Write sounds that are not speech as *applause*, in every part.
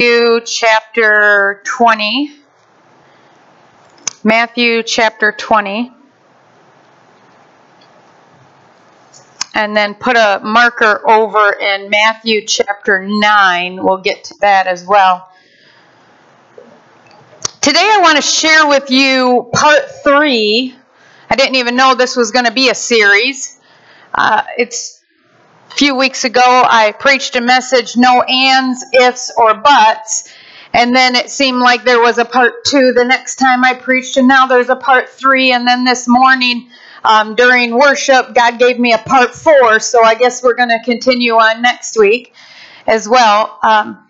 Matthew chapter 20. Matthew chapter 20. And then put a marker over in Matthew chapter 9. We'll get to that as well. Today I want to share with you part three. I didn't even know this was going to be a series. Uh, it's a few weeks ago I preached a message, no ands, ifs, or buts. And then it seemed like there was a part two the next time I preached, and now there's a part three. And then this morning um, during worship, God gave me a part four, so I guess we're going to continue on next week as well. Um,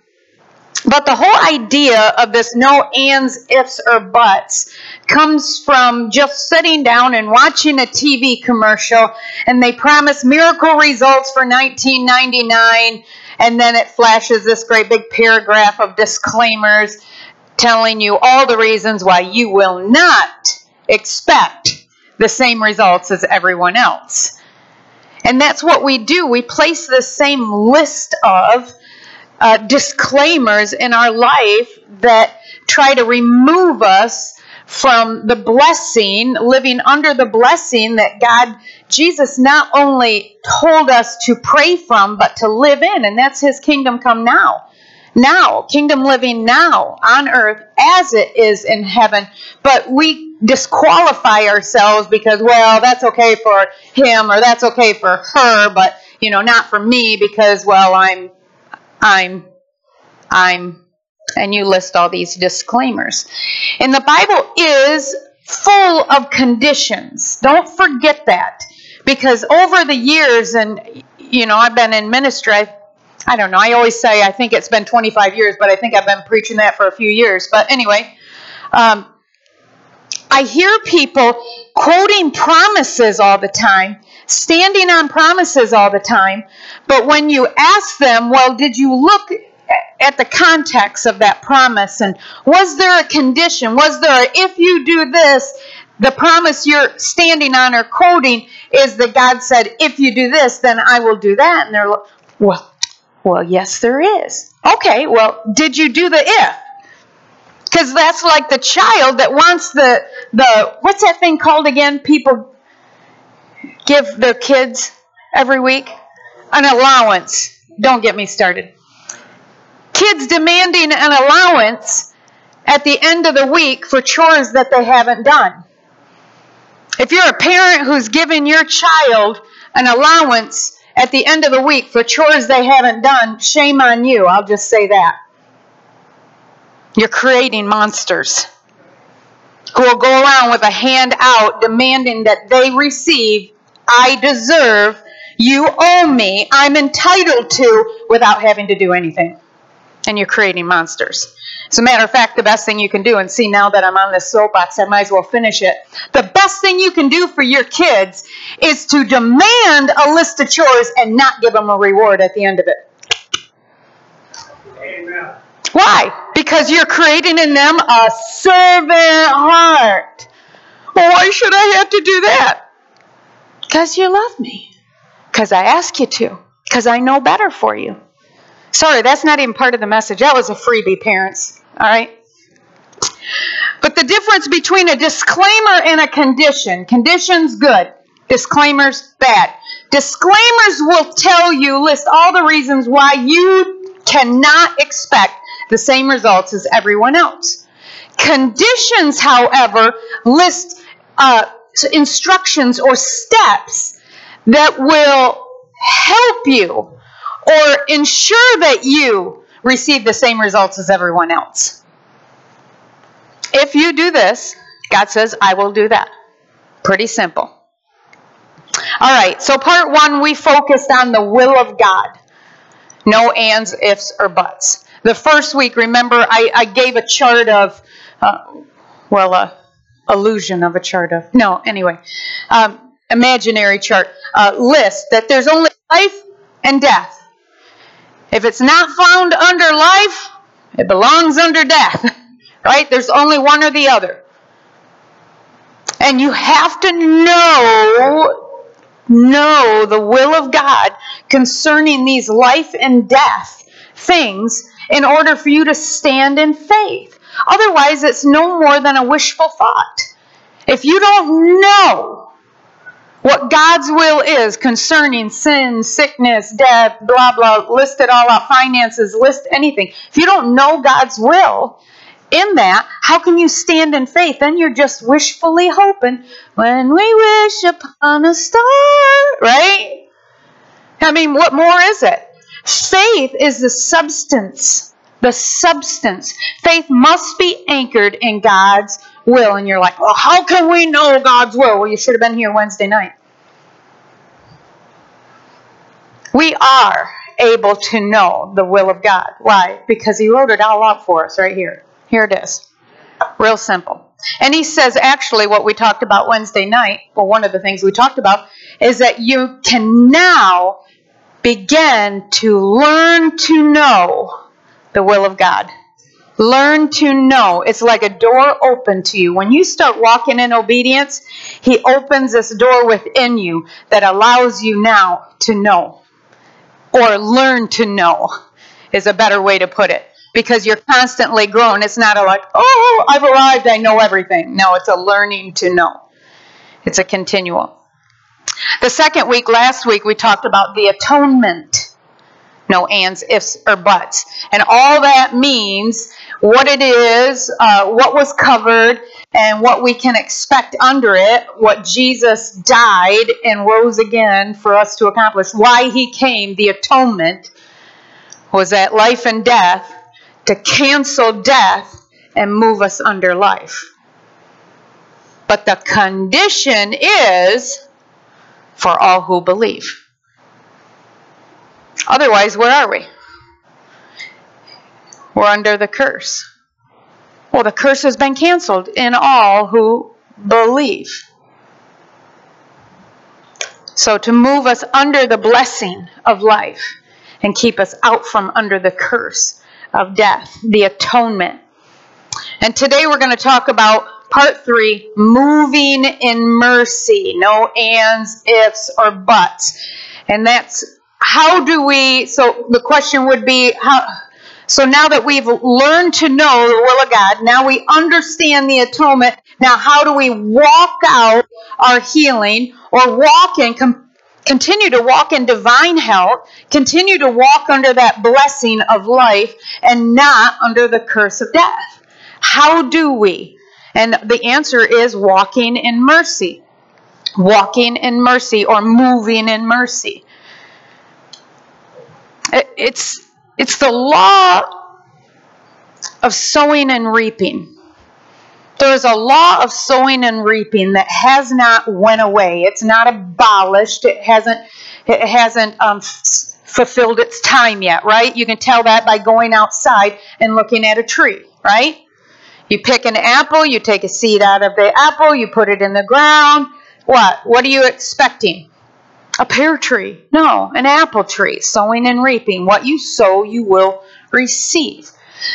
but the whole idea of this no ands, ifs, or buts comes from just sitting down and watching a TV commercial and they promise miracle results for 1999 and then it flashes this great big paragraph of disclaimers telling you all the reasons why you will not expect the same results as everyone else. And that's what we do. We place the same list of uh, disclaimers in our life that try to remove us from the blessing, living under the blessing that God, Jesus not only told us to pray from, but to live in. And that's His kingdom come now. Now, kingdom living now on earth as it is in heaven. But we disqualify ourselves because, well, that's okay for him or that's okay for her, but, you know, not for me because, well, I'm I'm, I'm, and you list all these disclaimers. And the Bible is full of conditions. Don't forget that. Because over the years, and, you know, I've been in ministry, I, I don't know, I always say I think it's been 25 years, but I think I've been preaching that for a few years. But anyway, um, I hear people quoting promises all the time, standing on promises all the time, but when you ask them, well, did you look at the context of that promise and was there a condition? Was there a, if you do this, the promise you're standing on or quoting is that God said, if you do this, then I will do that. And they're like, well, well, yes, there is. Okay, well, did you do the if? Because that's like the child that wants the the what's that thing called again? People give their kids every week an allowance. Don't get me started. Kids demanding an allowance at the end of the week for chores that they haven't done. If you're a parent who's giving your child an allowance at the end of the week for chores they haven't done, shame on you. I'll just say that. You're creating monsters who will go around with a hand out demanding that they receive, I deserve, you owe me, I'm entitled to, without having to do anything. And you're creating monsters. As a matter of fact, the best thing you can do, and see now that I'm on this soapbox, I might as well finish it. The best thing you can do for your kids is to demand a list of chores and not give them a reward at the end of it. Amen. Why? Because you're creating in them a servant heart. Well, why should I have to do that? Because you love me. Because I ask you to. Because I know better for you. Sorry, that's not even part of the message. That was a freebie, parents. All right? But the difference between a disclaimer and a condition conditions, good. Disclaimers, bad. Disclaimers will tell you, list all the reasons why you cannot expect the same results as everyone else. Conditions, however, list uh, instructions or steps that will help you or ensure that you receive the same results as everyone else. If you do this, God says, I will do that. Pretty simple. All right, so part one, we focused on the will of God. No ands, ifs, or buts. The first week, remember, I, I gave a chart of, uh, well, a illusion of a chart of, no, anyway, um, imaginary chart, uh, list that there's only life and death. If it's not found under life, it belongs under death, *laughs* right? There's only one or the other. And you have to know, know the will of God concerning these life and death things in order for you to stand in faith. Otherwise, it's no more than a wishful thought. If you don't know what God's will is concerning sin, sickness, death, blah, blah, list it all out, finances, list anything. If you don't know God's will in that, how can you stand in faith? Then you're just wishfully hoping when we wish upon a star, right? I mean, what more is it? Faith is the substance. The substance. Faith must be anchored in God's will. And you're like, well, how can we know God's will? Well, you should have been here Wednesday night. We are able to know the will of God. Why? Because He wrote it all out for us right here. Here it is. Real simple. And He says, actually, what we talked about Wednesday night, well, one of the things we talked about, is that you can now begin to learn to know the will of God. Learn to know. It's like a door open to you. When you start walking in obedience, He opens this door within you that allows you now to know. Or learn to know is a better way to put it. Because you're constantly growing. It's not a like, oh, I've arrived, I know everything. No, it's a learning to know. It's a continual. The second week, last week, we talked about the atonement. No ands, ifs, or buts. And all that means what it is, uh, what was covered, and what we can expect under it, what Jesus died and rose again for us to accomplish, why he came, the atonement was that life and death to cancel death and move us under life. But the condition is for all who believe. Otherwise, where are we? We're under the curse. Well, the curse has been canceled in all who believe. So, to move us under the blessing of life and keep us out from under the curse of death, the atonement. And today we're going to talk about Part three, moving in mercy. No ands, ifs, or buts. And that's how do we, so the question would be, how, so now that we've learned to know the will of God, now we understand the atonement, now how do we walk out our healing or walk in, com, continue to walk in divine health, continue to walk under that blessing of life and not under the curse of death? How do we? And the answer is walking in mercy. Walking in mercy or moving in mercy. It's, it's the law of sowing and reaping. There is a law of sowing and reaping that has not went away. It's not abolished. It hasn't. It hasn't um, fulfilled its time yet, right? You can tell that by going outside and looking at a tree, right? You pick an apple, you take a seed out of the apple, you put it in the ground. What? What are you expecting? A pear tree. No, an apple tree. Sowing and reaping. What you sow, you will receive.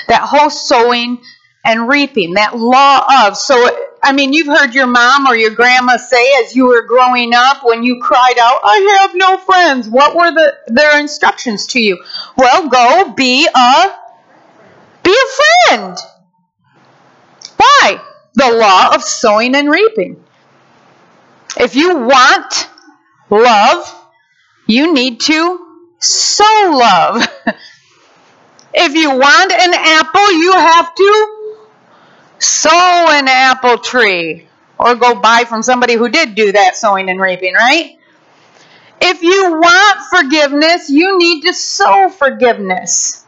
That whole sowing and reaping, that law of. So, I mean, you've heard your mom or your grandma say as you were growing up when you cried out, I have no friends. What were the, their instructions to you? Well, go be a, be a friend. Why? The law of sowing and reaping. If you want love, you need to sow love. *laughs* if you want an apple, you have to sow an apple tree. Or go buy from somebody who did do that sowing and reaping, right? If you want forgiveness, you need to sow forgiveness.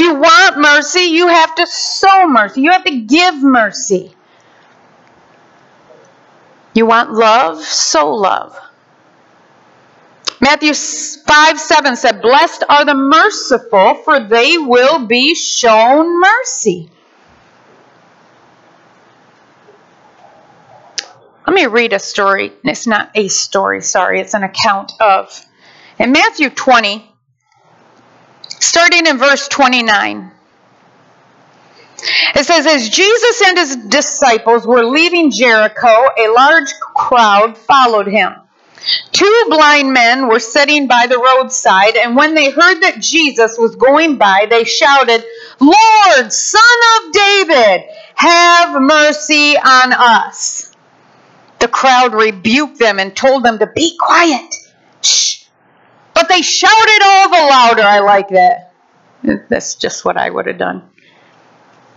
If you want mercy, you have to sow mercy. You have to give mercy. You want love? Sow love. Matthew 5 7 said, Blessed are the merciful, for they will be shown mercy. Let me read a story. It's not a story, sorry, it's an account of. In Matthew 20, starting in verse 29. It says, As Jesus and his disciples were leaving Jericho, a large crowd followed him. Two blind men were sitting by the roadside, and when they heard that Jesus was going by, they shouted, Lord, Son of David, have mercy on us. The crowd rebuked them and told them to be quiet. Shh. But they shouted all the louder. I like that. That's just what I would have done.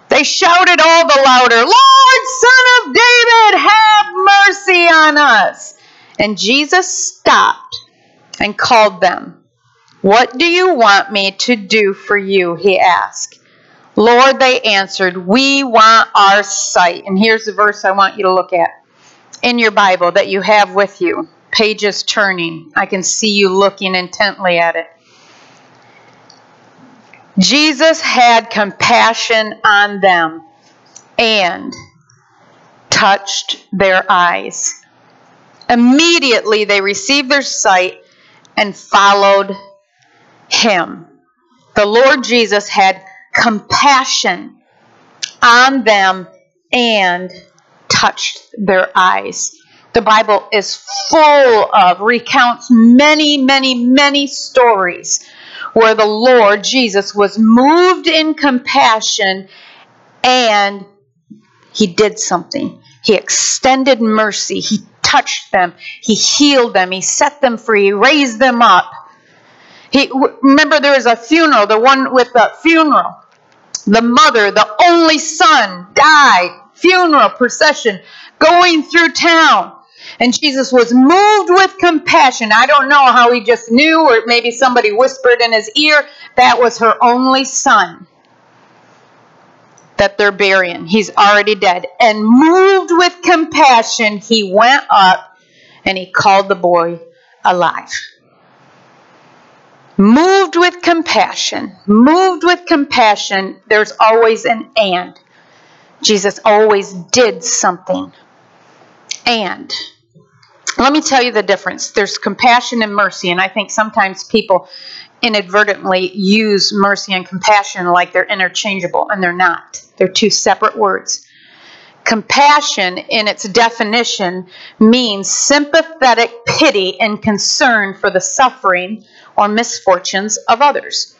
They shouted all the louder, Lord, Son of David, have mercy on us. And Jesus stopped and called them. What do you want me to do for you? He asked. Lord, they answered, We want our sight. And here's the verse I want you to look at in your Bible that you have with you. Pages turning. I can see you looking intently at it. Jesus had compassion on them and touched their eyes. Immediately they received their sight and followed him. The Lord Jesus had compassion on them and touched their eyes. The Bible is full of, recounts many, many, many stories where the Lord Jesus was moved in compassion and he did something. He extended mercy. He touched them. He healed them. He set them free. He raised them up. He, remember, there was a funeral, the one with the funeral. The mother, the only son, died. Funeral procession going through town. And Jesus was moved with compassion. I don't know how he just knew, or maybe somebody whispered in his ear, that was her only son that they're burying. He's already dead. And moved with compassion, he went up and he called the boy alive. Moved with compassion, moved with compassion, there's always an and. Jesus always did something. And let me tell you the difference. There's compassion and mercy, and I think sometimes people inadvertently use mercy and compassion like they're interchangeable, and they're not. They're two separate words. Compassion, in its definition, means sympathetic pity and concern for the suffering or misfortunes of others,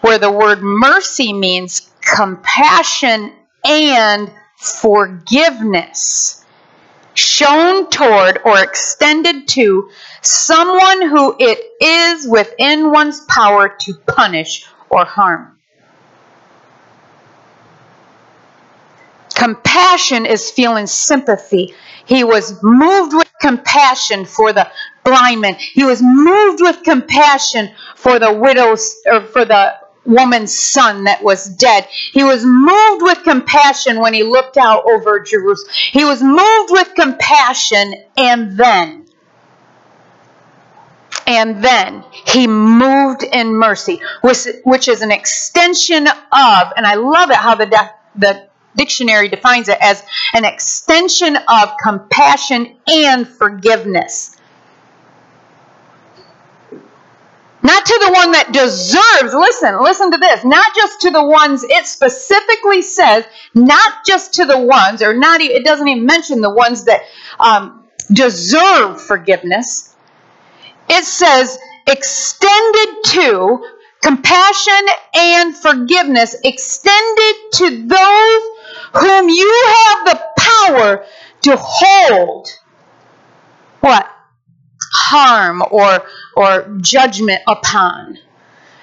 where the word mercy means compassion and forgiveness shown toward or extended to someone who it is within one's power to punish or harm. Compassion is feeling sympathy. He was moved with compassion for the blind man. He was moved with compassion for the widows or for the woman's son that was dead. He was moved with compassion when he looked out over Jerusalem. He was moved with compassion and then and then he moved in mercy, which, which is an extension of, and I love it how the, the dictionary defines it as an extension of compassion and forgiveness. Not to the one that deserves, listen, listen to this, not just to the ones, it specifically says, not just to the ones, or not, it doesn't even mention the ones that um, deserve forgiveness. It says, extended to compassion and forgiveness, extended to those whom you have the power to hold. What? Harm or or judgment upon.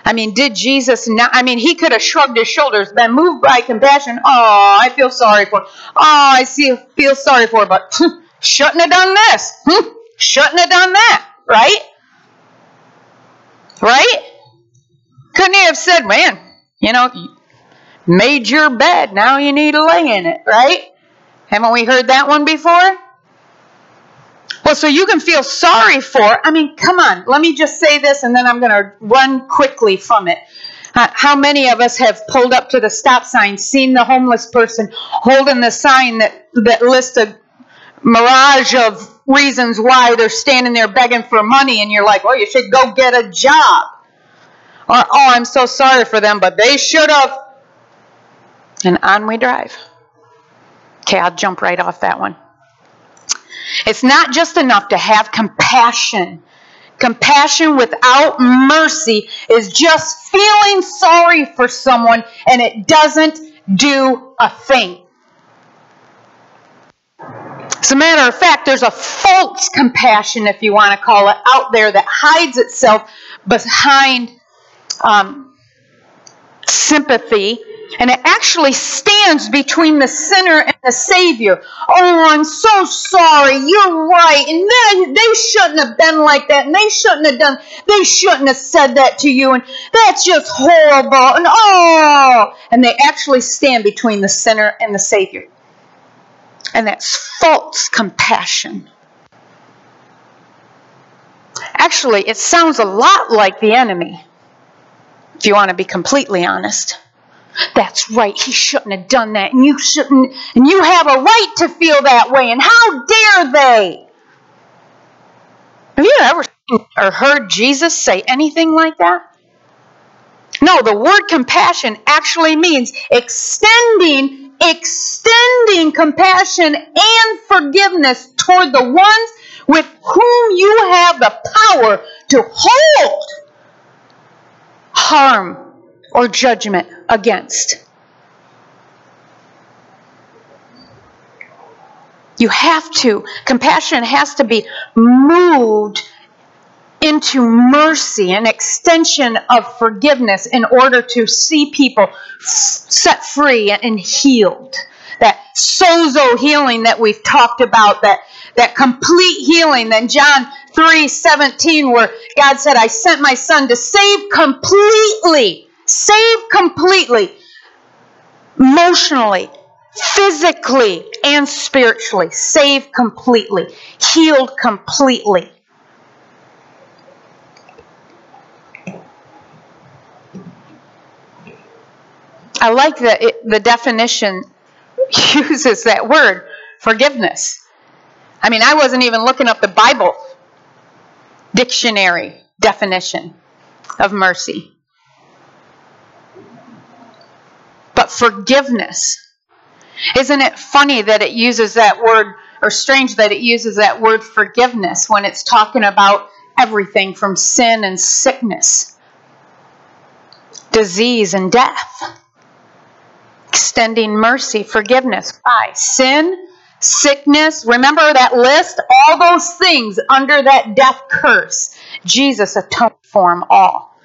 I mean, did Jesus not? I mean, he could have shrugged his shoulders, been moved by compassion. Oh, I feel sorry for. Oh, I see, feel sorry for, but shouldn't have done this. Hmm, shouldn't have done that, right? Right? Couldn't he have said, man, you know, made your bed, now you need to lay in it, right? Haven't we heard that one before? Well, so you can feel sorry for, I mean, come on, let me just say this and then I'm going to run quickly from it. How many of us have pulled up to the stop sign, seen the homeless person holding the sign that, that lists a mirage of reasons why they're standing there begging for money, and you're like, well, you should go get a job. Or, oh, I'm so sorry for them, but they should have. And on we drive. Okay, I'll jump right off that one. It's not just enough to have compassion. Compassion without mercy is just feeling sorry for someone and it doesn't do a thing. As a matter of fact, there's a false compassion, if you want to call it, out there that hides itself behind um, sympathy and it actually stands between the sinner and the Savior. Oh, I'm so sorry. You're right. And they, they shouldn't have been like that. And they shouldn't have done, they shouldn't have said that to you. And that's just horrible. And oh, and they actually stand between the sinner and the Savior. And that's false compassion. Actually, it sounds a lot like the enemy, if you want to be completely honest. That's right, he shouldn't have done that, and you shouldn't, and you have a right to feel that way, and how dare they? Have you ever or heard Jesus say anything like that? No, the word compassion actually means extending, extending compassion and forgiveness toward the ones with whom you have the power to hold harm or judgment against. You have to. Compassion has to be moved into mercy, an extension of forgiveness in order to see people set free and healed. That sozo healing that we've talked about, that, that complete healing Then John 3 17, where God said, I sent my son to save completely saved completely, emotionally, physically, and spiritually. Saved completely, healed completely. I like that it, the definition *laughs* uses that word, forgiveness. I mean, I wasn't even looking up the Bible dictionary definition of mercy. But forgiveness. Isn't it funny that it uses that word, or strange that it uses that word forgiveness when it's talking about everything from sin and sickness, disease and death? Extending mercy, forgiveness. Why? Sin, sickness. Remember that list? All those things under that death curse. Jesus atoned for them all.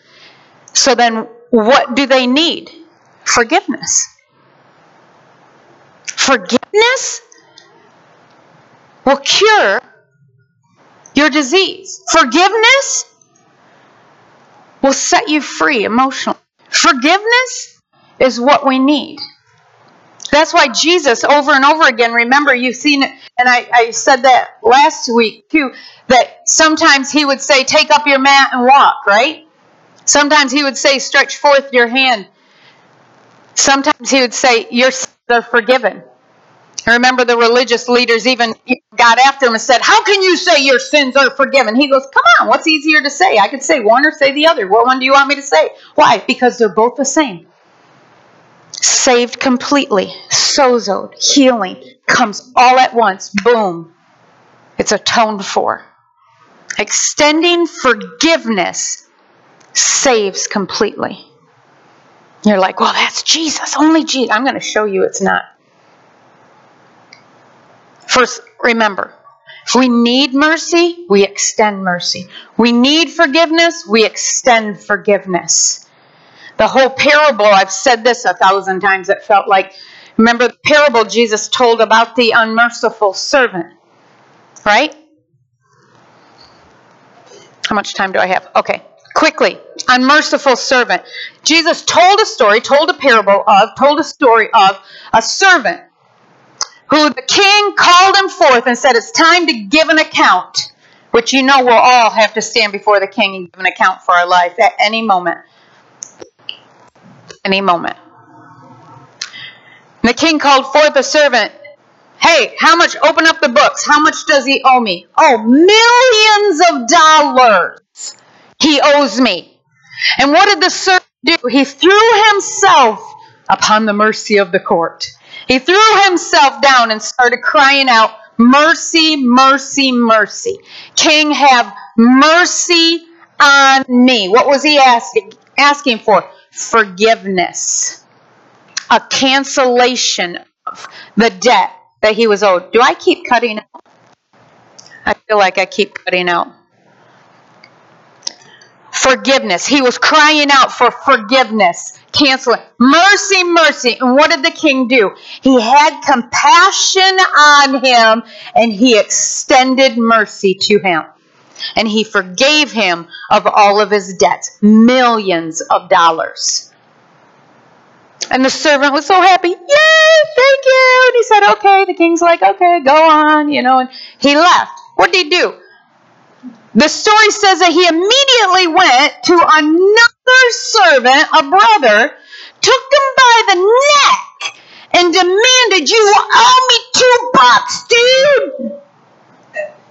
So then, what do they need? Forgiveness. Forgiveness will cure your disease. Forgiveness will set you free emotionally. Forgiveness is what we need. That's why Jesus, over and over again, remember, you've seen it, and I, I said that last week too, that sometimes he would say, Take up your mat and walk, right? Sometimes he would say, Stretch forth your hand Sometimes he would say, Your sins are forgiven. I remember the religious leaders even got after him and said, How can you say your sins are forgiven? He goes, Come on, what's easier to say? I could say one or say the other. What one do you want me to say? Why? Because they're both the same. Saved completely, sozoed, healing comes all at once. Boom. It's atoned for. Extending forgiveness saves completely. You're like, well, that's Jesus, only Jesus. I'm going to show you it's not. First, remember, if we need mercy, we extend mercy. We need forgiveness, we extend forgiveness. The whole parable, I've said this a thousand times, it felt like. Remember the parable Jesus told about the unmerciful servant, right? How much time do I have? Okay quickly unmerciful servant. Jesus told a story told a parable of told a story of a servant who the king called him forth and said it's time to give an account which you know we'll all have to stand before the king and give an account for our life at any moment. Any moment. And the king called forth a servant hey how much open up the books. How much does he owe me? Oh millions of dollars he owes me. And what did the servant do? He threw himself upon the mercy of the court. He threw himself down and started crying out, Mercy, mercy, mercy. King, have mercy on me. What was he asking, asking for? Forgiveness. A cancellation of the debt that he was owed. Do I keep cutting out? I feel like I keep cutting out forgiveness. He was crying out for forgiveness. Cancel it. Mercy, mercy. And what did the king do? He had compassion on him and he extended mercy to him. And he forgave him of all of his debts, millions of dollars. And the servant was so happy. Yay, thank you. And he said, okay. The king's like, okay, go on, you know. And he left. What did he do? The story says that he immediately went to another servant, a brother, took him by the neck, and demanded, You owe me two bucks, dude!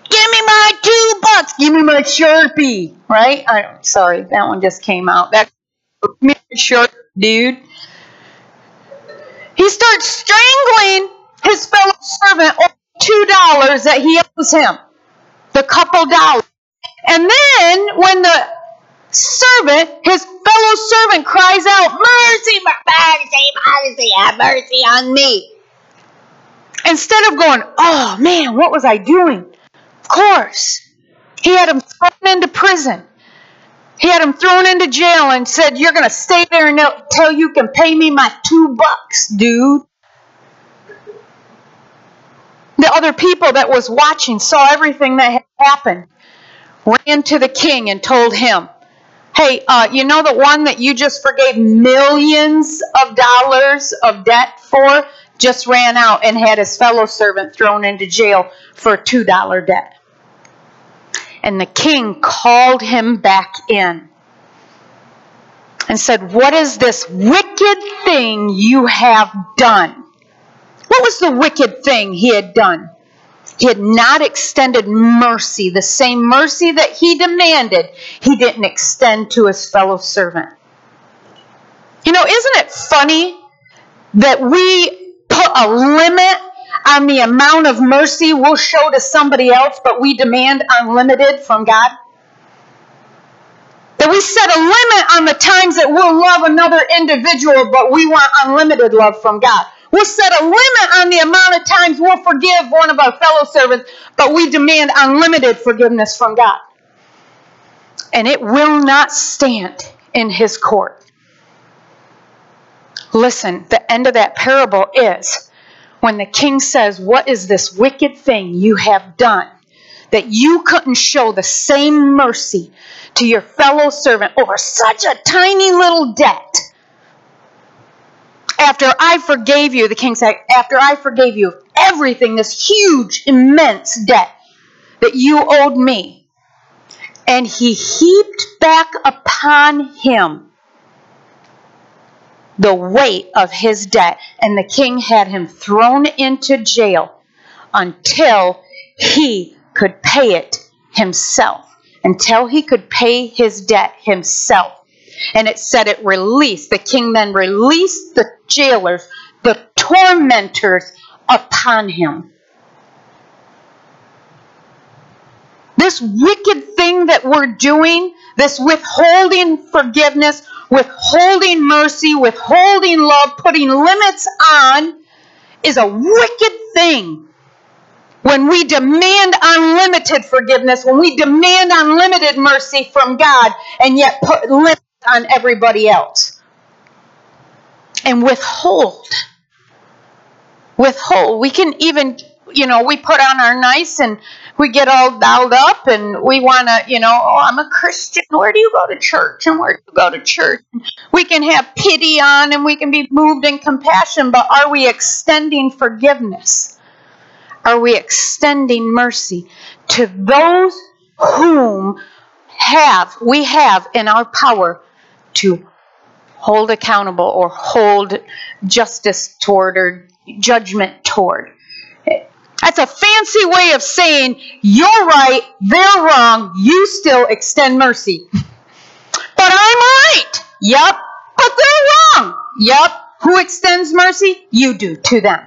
Give me my two bucks! Give me my Sharpie! Right? I'm sorry, that one just came out. That me short dude. He starts strangling his fellow servant over two dollars that he owes him. The couple dollars. And then when the servant, his fellow servant, cries out, Mercy, mercy, mercy, have mercy on me. Instead of going, Oh man, what was I doing? Of course. He had him thrown into prison. He had him thrown into jail and said, You're going to stay there until you can pay me my two bucks, dude. The other people that was watching saw everything that had happened ran to the king and told him, Hey, uh, you know the one that you just forgave millions of dollars of debt for? Just ran out and had his fellow servant thrown into jail for a $2 debt. And the king called him back in and said, What is this wicked thing you have done? What was the wicked thing he had done? He had not extended mercy, the same mercy that he demanded, he didn't extend to his fellow servant. You know, isn't it funny that we put a limit on the amount of mercy we'll show to somebody else, but we demand unlimited from God? That we set a limit on the times that we'll love another individual, but we want unlimited love from God. We'll set a limit on the amount of times we'll forgive one of our fellow servants, but we demand unlimited forgiveness from God. And it will not stand in his court. Listen, the end of that parable is when the king says, What is this wicked thing you have done? That you couldn't show the same mercy to your fellow servant over such a tiny little debt after I forgave you, the king said, after I forgave you everything, this huge, immense debt that you owed me, and he heaped back upon him the weight of his debt, and the king had him thrown into jail until he could pay it himself, until he could pay his debt himself. And it said it released. The king then released the jailers, the tormentors upon him. This wicked thing that we're doing, this withholding forgiveness, withholding mercy, withholding love, putting limits on, is a wicked thing. When we demand unlimited forgiveness, when we demand unlimited mercy from God, and yet put limits on everybody else. And withhold. Withhold. We can even, you know, we put on our nice and we get all dialed up and we want to, you know, oh, I'm a Christian. Where do you go to church? And where do you go to church? We can have pity on and we can be moved in compassion, but are we extending forgiveness? Are we extending mercy to those whom have we have in our power to hold accountable or hold justice toward or judgment toward. That's a fancy way of saying you're right, they're wrong, you still extend mercy. But I'm right. Yep. But they're wrong. Yep. Who extends mercy? You do to them.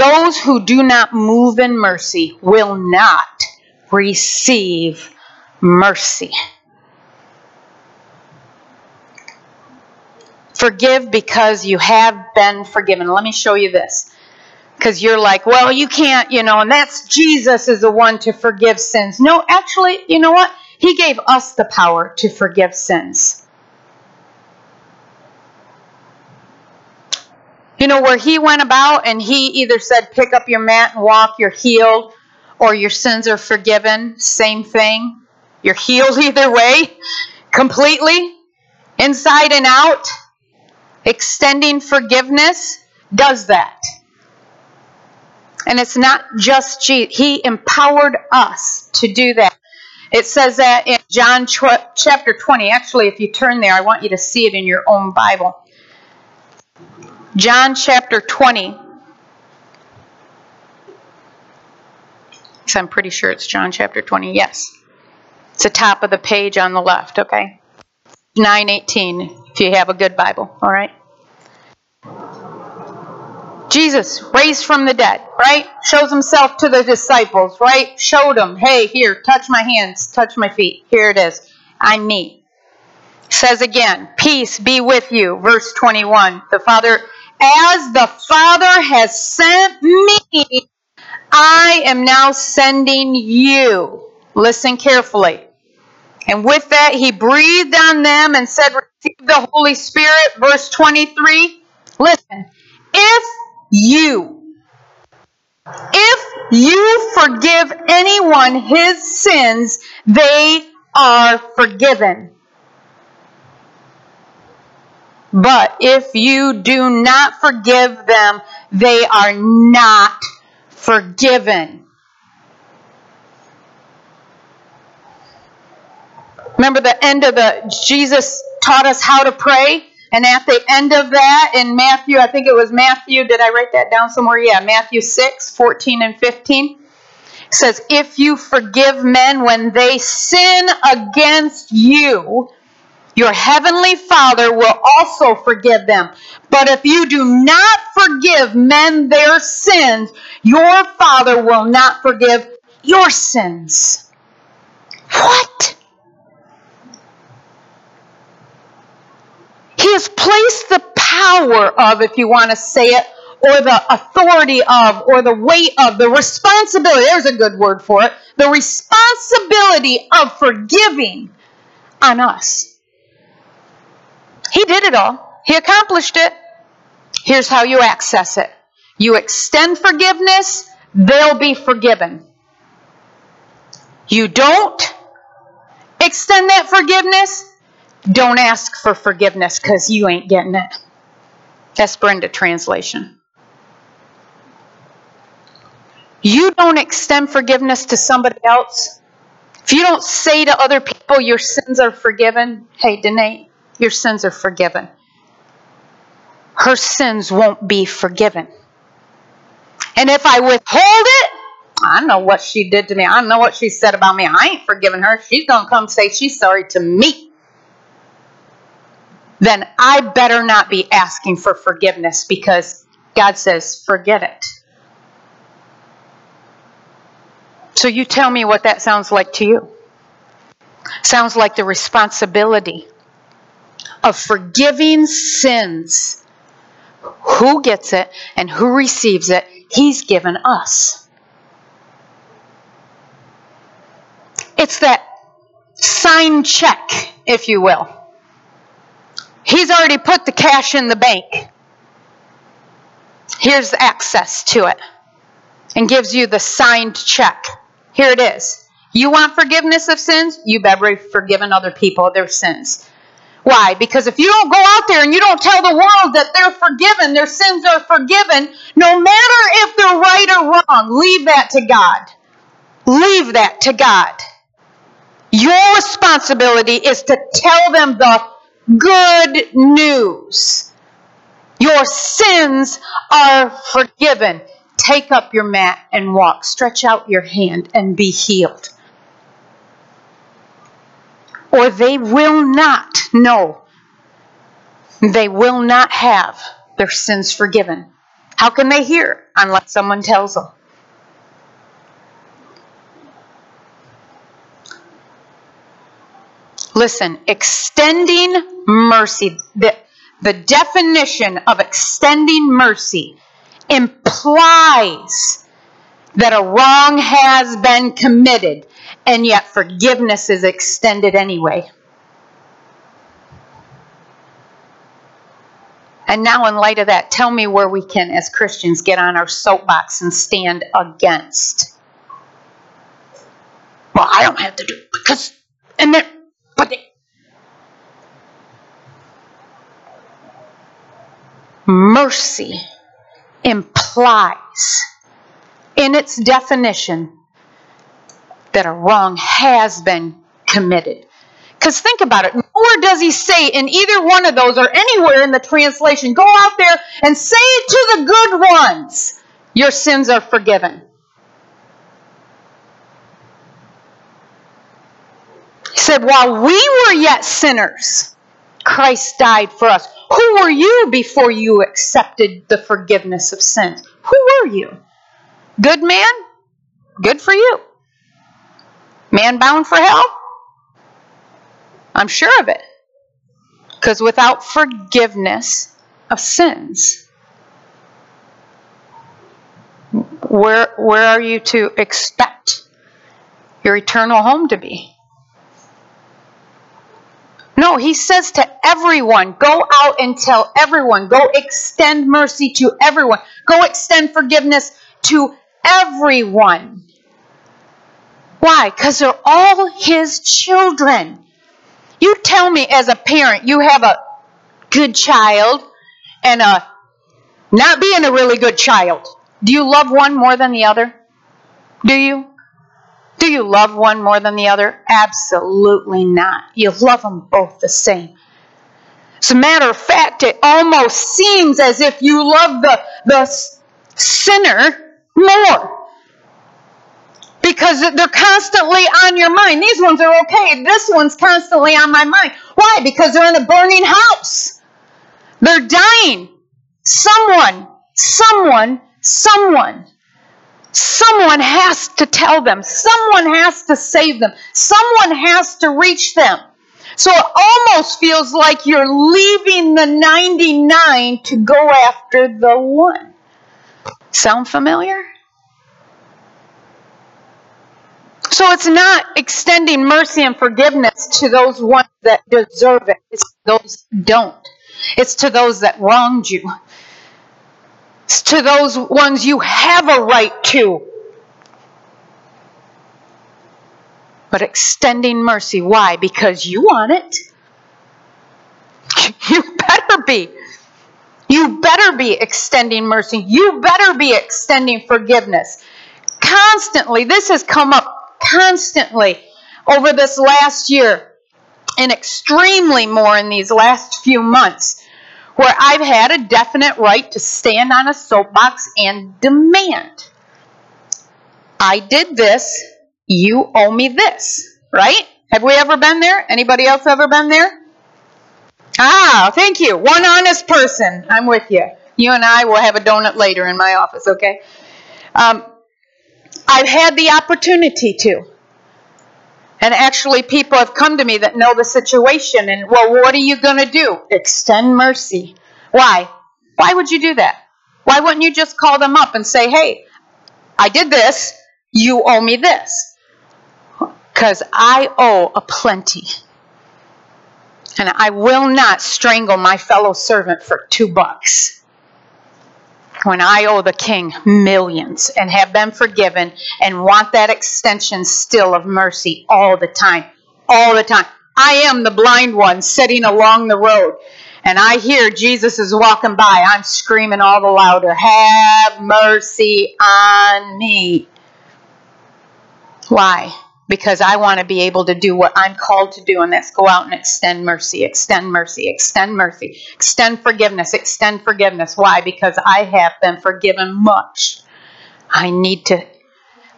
Those who do not move in mercy will not receive mercy. Forgive because you have been forgiven. Let me show you this. Because you're like, well, you can't, you know, and that's Jesus is the one to forgive sins. No, actually, you know what? He gave us the power to forgive sins. You know, where he went about and he either said, pick up your mat and walk, you're healed, or your sins are forgiven, same thing. You're healed *laughs* either way, completely, inside and out. Extending forgiveness does that. And it's not just Jesus. He empowered us to do that. It says that in John chapter 20. Actually, if you turn there, I want you to see it in your own Bible. John chapter 20. So I'm pretty sure it's John chapter 20. Yes. It's the top of the page on the left, okay? 918 if you have a good Bible, all right? Jesus raised from the dead, right? Shows himself to the disciples, right? Showed them, hey, here, touch my hands, touch my feet. Here it is. I'm me. Says again, peace be with you. Verse 21. The Father, as the Father has sent me, I am now sending you. Listen carefully. And with that, he breathed on them and said, Receive the Holy Spirit. Verse 23. Listen. If you, if you forgive anyone his sins, they are forgiven. But if you do not forgive them, they are not forgiven. Remember the end of the Jesus taught us how to pray? And at the end of that, in Matthew, I think it was Matthew, did I write that down somewhere? Yeah, Matthew 6, 14 and 15 says, If you forgive men when they sin against you, your heavenly Father will also forgive them. But if you do not forgive men their sins, your Father will not forgive your sins. What? He has placed the power of, if you want to say it, or the authority of, or the weight of, the responsibility, there's a good word for it, the responsibility of forgiving on us. He did it all, He accomplished it. Here's how you access it you extend forgiveness, they'll be forgiven. You don't extend that forgiveness, don't ask for forgiveness because you ain't getting it. That's Brenda translation. You don't extend forgiveness to somebody else. If you don't say to other people your sins are forgiven, hey, Danae, your sins are forgiven. Her sins won't be forgiven. And if I withhold it, I know what she did to me. I know what she said about me. I ain't forgiven her. She's going to come say she's sorry to me then I better not be asking for forgiveness because God says, forget it. So you tell me what that sounds like to you. Sounds like the responsibility of forgiving sins. Who gets it and who receives it? He's given us. It's that signed check, if you will. He's already put the cash in the bank. Here's access to it and gives you the signed check. Here it is. You want forgiveness of sins? You better be forgiving other people their sins. Why? Because if you don't go out there and you don't tell the world that they're forgiven, their sins are forgiven, no matter if they're right or wrong, leave that to God. Leave that to God. Your responsibility is to tell them the good news. Your sins are forgiven. Take up your mat and walk. Stretch out your hand and be healed. Or they will not know. They will not have their sins forgiven How can they hear unless someone tells them? Listen, extending mercy, the, the definition of extending mercy implies that a wrong has been committed, and yet forgiveness is extended anyway. And now, in light of that, tell me where we can, as Christians, get on our soapbox and stand against. Well, I don't have to do because, and then, but they, mercy implies in its definition that a wrong has been committed. Because think about it. Nowhere does he say in either one of those or anywhere in the translation, go out there and say to the good ones, your sins are forgiven. He said, while we were yet sinners, Christ died for us. Who were you before you accepted the forgiveness of sins? Who were you? Good man? Good for you. Man bound for hell? I'm sure of it. Because without forgiveness of sins, where, where are you to expect your eternal home to be? No, he says to everyone, go out and tell everyone. Go extend mercy to everyone. Go extend forgiveness to everyone. Why? Because they're all his children. You tell me as a parent, you have a good child and a not being a really good child. Do you love one more than the other? Do you? Do you love one more than the other? Absolutely not. You love them both the same. As a matter of fact, it almost seems as if you love the, the sinner more because they're constantly on your mind. These ones are okay. This one's constantly on my mind. Why? Because they're in a burning house. They're dying. Someone, someone, someone, someone has to tell them. Someone has to save them. Someone has to reach them. So it almost feels like you're leaving the 99 to go after the one. Sound familiar? So it's not extending mercy and forgiveness to those ones that deserve it. It's those don't. It's to those that wronged you. It's to those ones you have a right to. But extending mercy, why? Because you want it. *laughs* You better be. You better be extending mercy. You better be extending forgiveness. Constantly, this has come up constantly over this last year and extremely more in these last few months where I've had a definite right to stand on a soapbox and demand. I did this, you owe me this, right? Have we ever been there? Anybody else ever been there? Ah, thank you. One honest person. I'm with you. You and I will have a donut later in my office, okay? Um, I've had the opportunity to. And actually, people have come to me that know the situation, and well, what are you going to do? Extend mercy. Why? Why would you do that? Why wouldn't you just call them up and say, hey, I did this, you owe me this? Because I owe a plenty. And I will not strangle my fellow servant for two bucks when I owe the king millions and have been forgiven and want that extension still of mercy all the time. All the time. I am the blind one sitting along the road and I hear Jesus is walking by. I'm screaming all the louder, Have mercy on me. Why? Because I want to be able to do what I'm called to do, and that's go out and extend mercy, extend mercy, extend mercy, extend forgiveness, extend forgiveness. Why? Because I have been forgiven much. I need to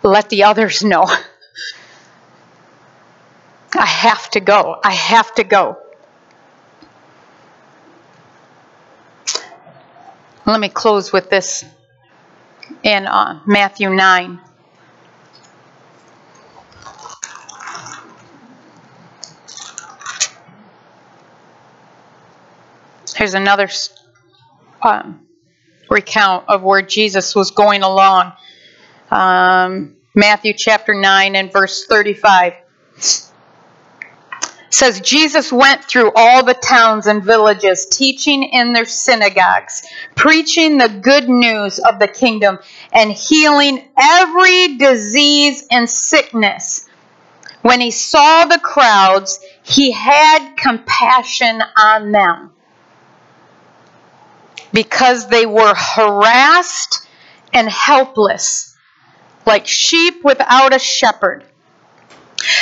let the others know. I have to go. I have to go. Let me close with this in uh, Matthew 9. Here's another um, recount of where Jesus was going along. Um, Matthew chapter 9 and verse 35 says Jesus went through all the towns and villages, teaching in their synagogues, preaching the good news of the kingdom, and healing every disease and sickness. When he saw the crowds, he had compassion on them because they were harassed and helpless, like sheep without a shepherd.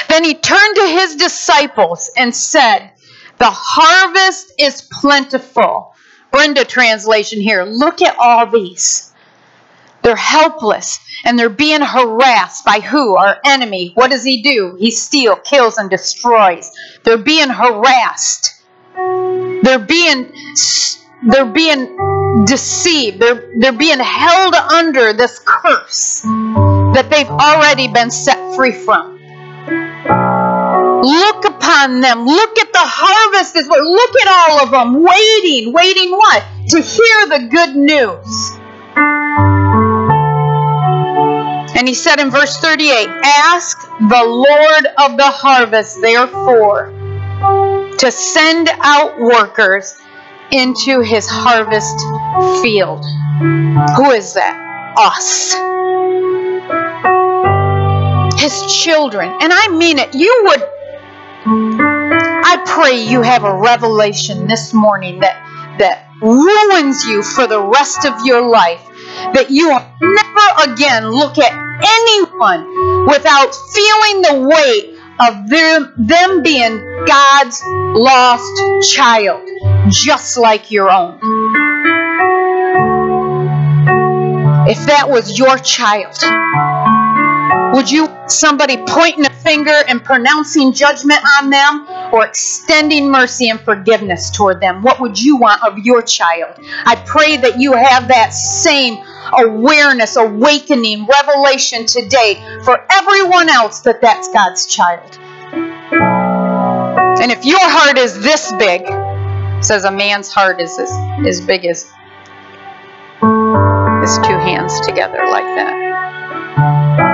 Then he turned to his disciples and said, The harvest is plentiful. Brenda translation here. Look at all these. They're helpless and they're being harassed by who? Our enemy. What does he do? He steals, kills, and destroys. They're being harassed. They're being they're being deceived. They're they're being held under this curse that they've already been set free from. Look upon them. Look at the harvest. Is what. Look at all of them waiting. Waiting what? To hear the good news. And he said in verse 38 Ask the Lord of the harvest, therefore, to send out workers into his harvest field. Who is that? Us his children. And I mean it. You would, I pray you have a revelation this morning that, that ruins you for the rest of your life. That you will never again look at anyone without feeling the weight of them, them being God's lost child, just like your own. If that was your child, would you somebody pointing a finger and pronouncing judgment on them or extending mercy and forgiveness toward them? What would you want of your child? I pray that you have that same awareness, awakening, revelation today for everyone else that that's God's child. And if your heart is this big, says a man's heart is as, as big as his two hands together like that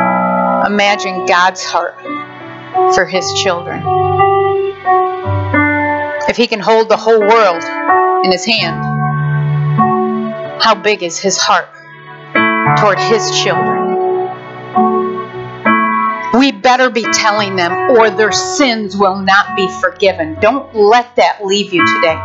imagine God's heart for his children. If he can hold the whole world in his hand, how big is his heart toward his children? We better be telling them, or their sins will not be forgiven. Don't let that leave you today.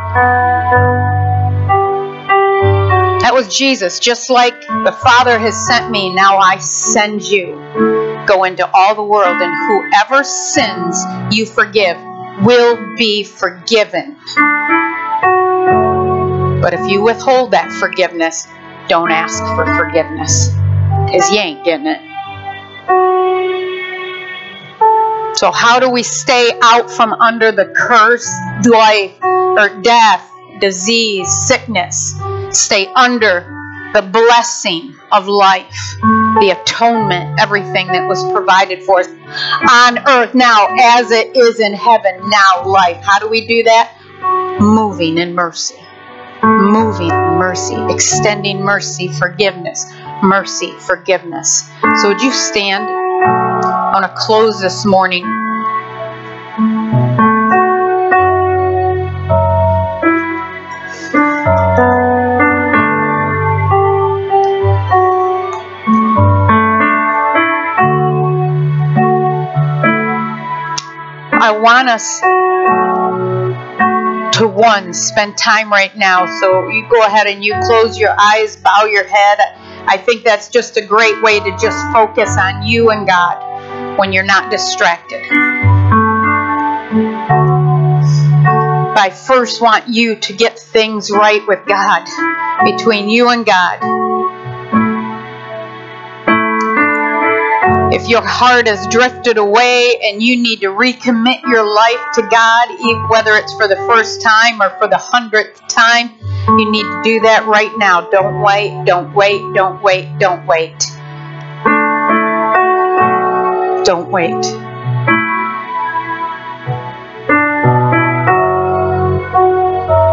That was Jesus. Just like the Father has sent me, now I send you. Go into all the world, and whoever sins you forgive will be forgiven. But if you withhold that forgiveness, don't ask for forgiveness because you ain't getting it. So, how do we stay out from under the curse, life, or death, disease, sickness? Stay under the blessing of life, the atonement, everything that was provided for us on earth now as it is in heaven, now life. How do we do that? Moving in mercy. Moving mercy, extending mercy, forgiveness, mercy, forgiveness. So, would you stand? I want to close this morning I want us to one, spend time right now. So you go ahead and you close your eyes, bow your head. I think that's just a great way to just focus on you and God when you're not distracted. I first want you to get things right with God, between you and God. If your heart has drifted away and you need to recommit your life to God, whether it's for the first time or for the hundredth time, You need to do that right now. Don't wait, don't wait, don't wait, don't wait. Don't wait.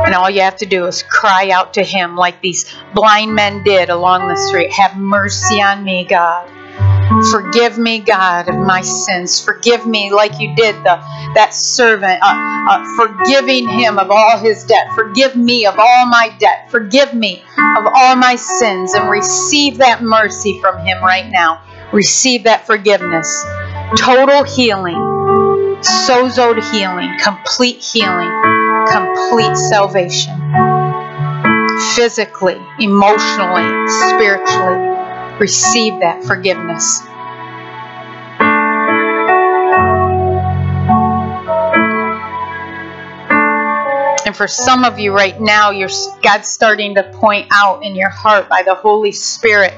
And all you have to do is cry out to Him like these blind men did along the street Have mercy on me, God. Forgive me, God, of my sins. Forgive me, like you did the that servant, uh, uh, forgiving him of all his debt. Forgive me of all my debt. Forgive me of all my sins, and receive that mercy from him right now. Receive that forgiveness, total healing, sozoed healing, complete healing, complete salvation, physically, emotionally, spiritually receive that forgiveness. And for some of you right now, you're God's starting to point out in your heart by the Holy Spirit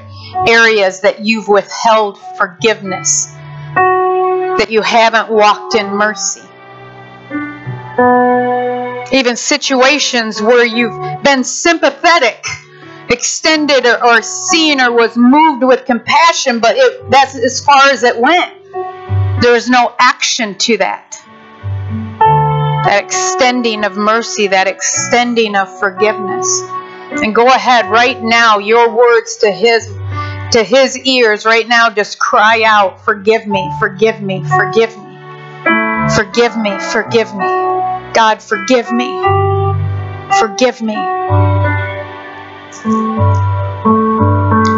areas that you've withheld forgiveness, that you haven't walked in mercy. Even situations where you've been sympathetic extended or, or seen or was moved with compassion, but it, that's as far as it went. There's no action to that. That extending of mercy, that extending of forgiveness. And go ahead right now, your words to his to his ears right now just cry out, forgive me, forgive me, forgive me. Forgive me, forgive me. God, forgive me. Forgive me.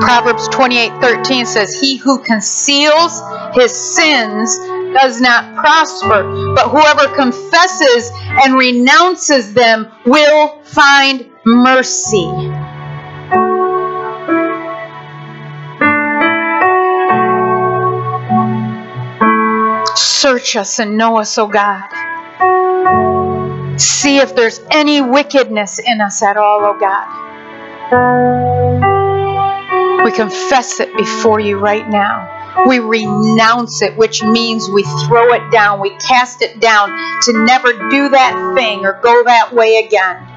Proverbs 28:13 says, "He who conceals his sins does not prosper, but whoever confesses and renounces them will find mercy." Search us and know us, O God. See if there's any wickedness in us at all, O God. We confess it before you right now. We renounce it, which means we throw it down, we cast it down to never do that thing or go that way again.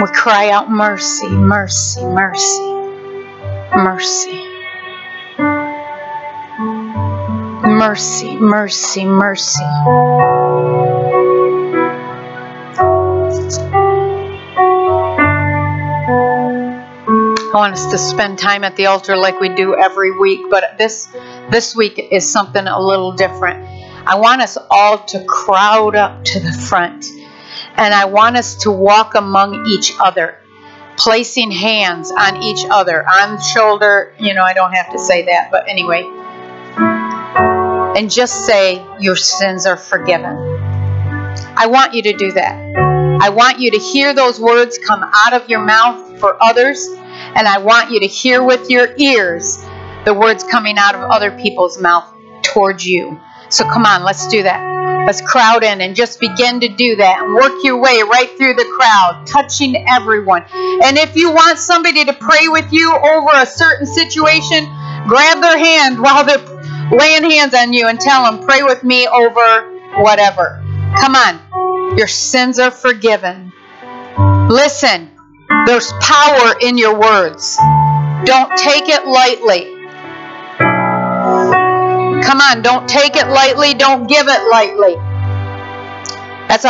We cry out mercy, mercy, mercy, mercy. Mercy, mercy, mercy. I want us to spend time at the altar like we do every week, but this this week is something a little different. I want us all to crowd up to the front, and I want us to walk among each other, placing hands on each other, on shoulder. You know, I don't have to say that, but anyway, and just say, Your sins are forgiven. I want you to do that. I want you to hear those words come out of your mouth for others and I want you to hear with your ears the words coming out of other people's mouth towards you. So come on, let's do that. Let's crowd in and just begin to do that and work your way right through the crowd, touching everyone. And if you want somebody to pray with you over a certain situation, grab their hand while they're laying hands on you and tell them, pray with me over whatever. Come on. Your sins are forgiven. Listen, there's power in your words. Don't take it lightly. Come on, don't take it lightly. Don't give it lightly.